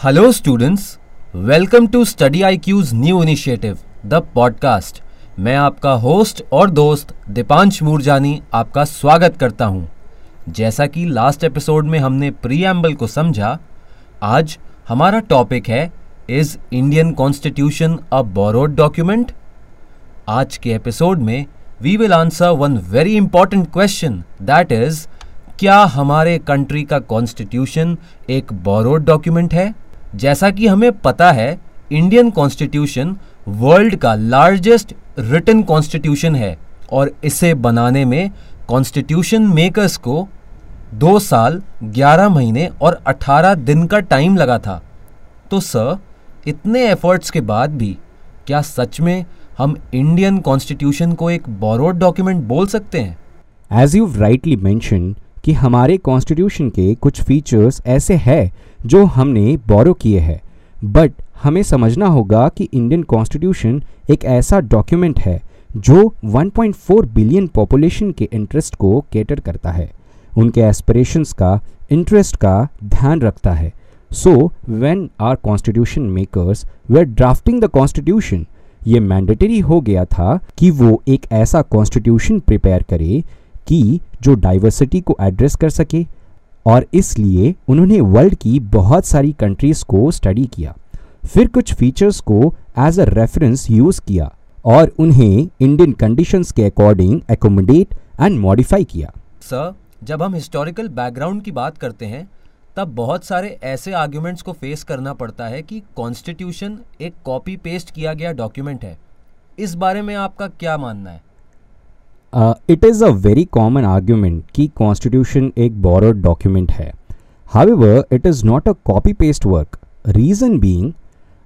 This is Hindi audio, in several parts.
Hello, students. Welcome to Study IQ's new initiative, the podcast. मैं आपका होस्ट और दोस्त दीपांश मूरजानी आपका स्वागत करता हूँ। जैसा कि लास्ट एपिसोड में हमने प्रीएम्बल को समझा आज हमारा टॉपिक है is Indian constitution a borrowed document आज के एपिसोड में we will answer one very important question that is क्या हमारे कंट्री का कॉन्स्टिट्यूशन एक बोरोड डॉक्यूमेंट है जैसा कि हमें पता है इंडियन कॉन्स्टिट्यूशन वर्ल्ड का लार्जेस्ट रिटन कॉन्स्टिट्यूशन है और इसे बनाने में कॉन्स्टिट्यूशन मेकर्स को दो साल, ग्यारह महीने और अठारह दिन का टाइम लगा था। तो सर इतने एफर्ट्स के बाद भी क्या सच में हम इंडियन कॉन्स्टिट्यूशन को एक बोरोड डॉक्यूमेंट बोल सकते हैं? एज यू राइटली मैंशन कि हमारे कॉन्स्टिट्यूशन के कुछ फीचर्स ऐसे हैं जो हमने बोरो किए हैं। बट हमें समझना होगा कि इंडियन कॉन्स्टिट्यूशन एक ऐसा डॉक्यूमेंट है जो 1.4 बिलियन पॉपुलेशन के इंटरेस्ट को केटर करता है। उनके एस्पिरेशंस का इंटरेस्ट का ध्यान रखता है। So when our constitution makers were drafting the constitution ये मैंडेटरी हो गया था कि वो एक ऐसा कॉन्स्टिट्यूशन प्रिपेयर करे कि जो डाइवर्सिटी को एड्रेस कर सके और इसलिए उन्होंने वर्ल्ड की बहुत सारी कंट्रीज़ को स्टडी किया। फिर कुछ फीचर्स को एज अ रेफरेंस यूज़ किया और उन्हें इंडियन कंडीशंस के अकॉर्डिंग एकोमोडेट एंड मॉडिफाई किया। सर जब हम हिस्टोरिकल बैकग्राउंड की बात करते हैं, तब बहुत सारे ऐसे आर्ग्यूमेंट्स को फेस करना पड़ता है कि कॉन्स्टिट्यूशन एक कॉपी पेस्ट किया गया डॉक्यूमेंट है। इस बारे में आपका क्या मानना है? It is a very common argument कि कॉन्स्टिट्यूशन एक बोरोड डॉक्यूमेंट है. However it is not a copy paste work reason being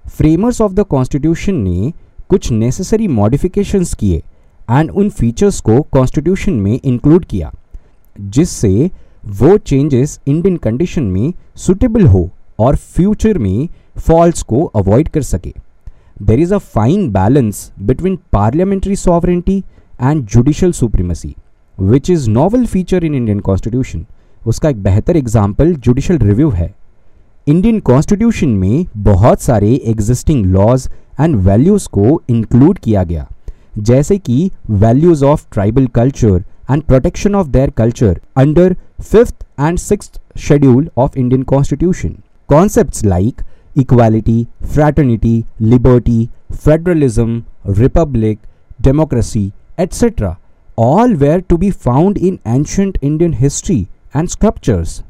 framers of the constitution ने कुछ नेसेसरी मॉडिफिकेशंस किए एंड उन फीचर्स को कॉन्स्टिट्यूशन में इंक्लूड किया, जिससे वो चेंजेस इंडियन कंडीशन में सुटेबल हो और फ्यूचर में फॉल्स को अवॉइड कर सके. There is a fine balance between parliamentary sovereignty and judicial supremacy, which is novel feature in Indian constitution उसका एक बेहतर एग्ज़ाम्पल जुडिशल रिव्यू है। इंडियन कॉन्स्टिट्यूशन में बहुत सारे एग्जिस्टिंग लॉज एंड वैल्यूज़ को इंक्लूड किया गया। जैसे कि values of tribal culture and protection of their culture under fifth and six schedule of Indian constitution concept like equality fraternity liberty federalism republic democracy etc. all were to be found in ancient Indian history and sculptures.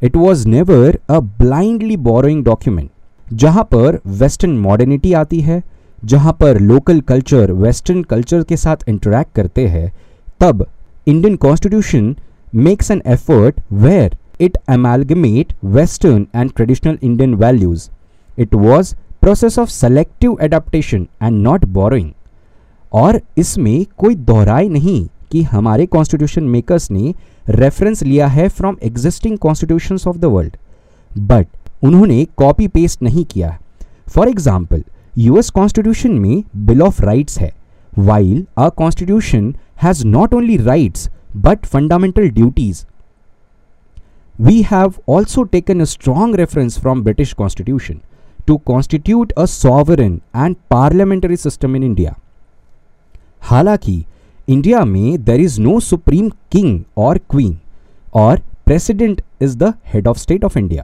It was never a blindly borrowing document. जहाँ पर वेस्टर्न मॉडर्निटी आती है जहाँ पर लोकल कल्चर वेस्टर्न कल्चर के साथ इंटरेक्ट करते हैं तब Indian constitution makes an effort where it amalgamate western and traditional Indian values. It was process of selective adaptation and not borrowing. और इसमें कोई दोहराई नहीं कि हमारे कॉन्स्टिट्यूशन मेकर्स ने रेफरेंस लिया है from existing constitution of the world but उन्होंने कॉपी पेस्ट नहीं किया। फॉर एग्ज़ाम्पल यूएस कॉन्स्टिट्यूशन में बिल ऑफ़ राइट है। While a constitution has not only rights but fundamental duties we have also taken a strong reference from British constitution to constitute a sovereign and parliamentary system in India हालाँकि, इंडिया में there is no supreme king और क्वीन और president is the head of state of India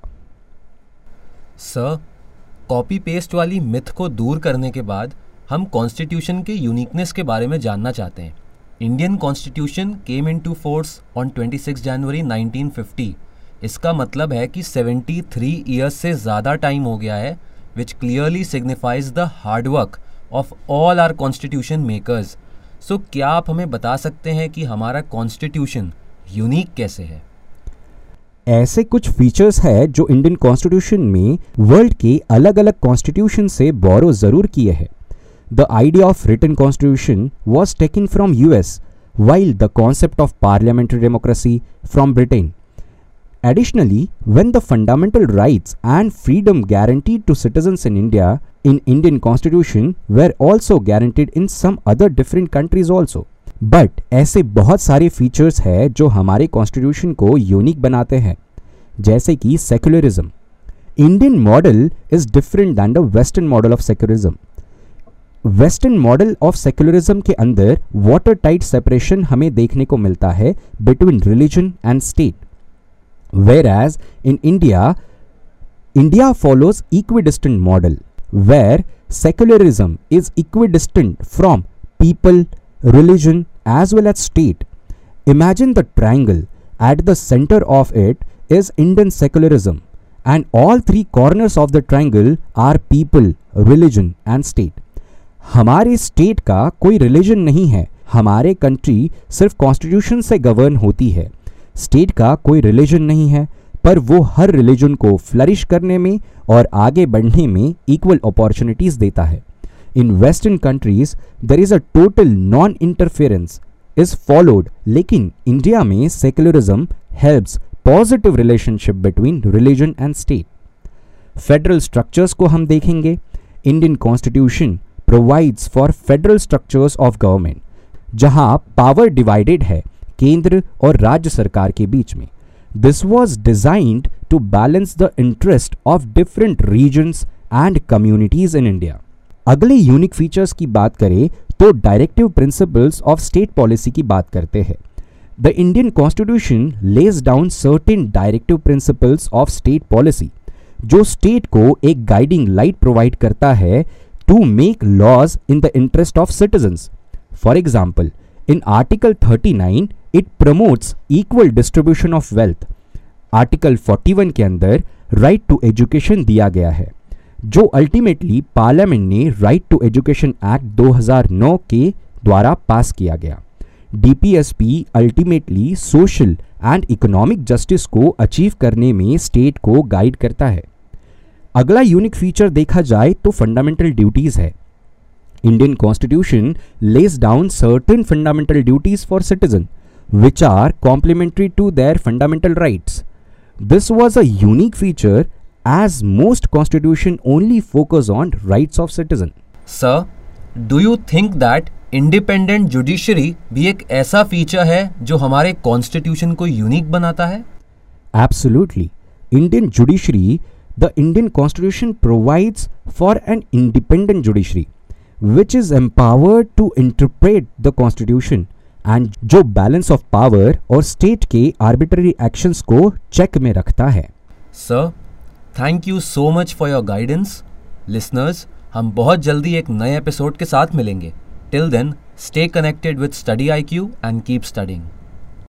sir copy paste वाली मिथ को दूर करने के बाद हम कॉन्स्टिट्यूशन के यूनिकनेस के बारे में जानना चाहते हैं। Indian constitution came into force on 26 January 1950 इसका मतलब है कि 73 ईयर्स से ज़्यादा टाइम हो गया है which clearly signifies the hard work of all our constitution makers so so, क्या आप हमें बता सकते हैं कि हमारा कॉन्स्टिट्यूशन यूनिक कैसे है? ऐसे कुछ फीचर्स है जो इंडियन कॉन्स्टिट्यूशन में वर्ल्ड के अलग अलग कॉन्स्टिट्यूशन से बोरो ज़रूर किए हैं। The idea of written constitution was taking from US while the concept of parliamentary democracy from Britain Additionally, when the fundamental rights and freedom guaranteed to citizens in India in Indian constitution were also guaranteed in some other different countries also. But ऐसे बहुत सारे फीचर्स हैं जो हमारे कॉन्स्टिट्यूशन को यूनिक बनाते हैं जैसे कि secularism Indian model is different than the western model of secularism western model of secularism के अंदर वाटर टाइट सेपरेशन हमें देखने को मिलता है between religion and state as in India India follows equidistant model where secularism is equidistant from people, religion, as well as state. Imagine the triangle. At the center of it is Indian secularism, and all three corners of the triangle are people, religion, and state. हमारे स्टेट का कोई रिलीजन नहीं है हमारे कंट्री सिर्फ़ कॉन्स्टिट्यूशन से गवर्न होती है स्टेट का कोई रिलीजन नहीं है, पर वो हर रिलीजन को फ्लरिश करने में और आगे बढ़ने में इक्वल अपॉर्चुनिटीज़ देता है। In western countries there is a total non interference is followed लेकिन इंडिया में secularism helps positive relationship between religion and state federal structures को हम देखेंगे। Indian constitution provides for federal structures of government जहाँ पावर डिवाइडेड है। केंद्र और राज्य सरकार के बीच में। This was designed to balance the interest of different regions and communities in India अगले यूनिक फीचर्स की बात करें तो directive principles of state policy की बात करते हैं। The Indian constitution lays down certain directive principles of state policy जो स्टेट को एक गाइडिंग लाइट प्रोवाइड करता है to make laws in the interest of citizens for example in article 39 it promotes equal distribution of wealth article 41 के अंदर राइट टू एजुकेशन दिया गया है, जो अल्टीमेटली पार्लियामेंट ने राइट टू एजुकेशन एक्ट 2009 के द्वारा पास किया गया। DPSP ultimately social and economic justice को अचीव करने में स्टेट को गाइड करता है। अगला यूनिक फीचर देखा जाए तो फंडामेंटल ड्यूटीज़ है। Indian constitution lays down certain fundamental duties for citizen which are complementary to their fundamental rights. This was a unique feature as most constitution only focus on rights of citizen. Sir, do you think that independent judiciary भी एक ऐसा फीचर है जो हमारे कॉन्स्टिट्यूशन को यूनिक बनाता है Absolutely. Indian judiciary, the Indian constitution provides for an independent judiciary which is empowered to interpret the constitution and जो बैलेंस ऑफ़ पावर और स्टेट के आर्बिट्ररी एक्शंस को चेक में रखता है। Sir thank you so much for your guidance listeners हम बहुत जल्दी एक नए एपिसोड के साथ मिलेंगे। Till then stay connected with study I Q and keep studying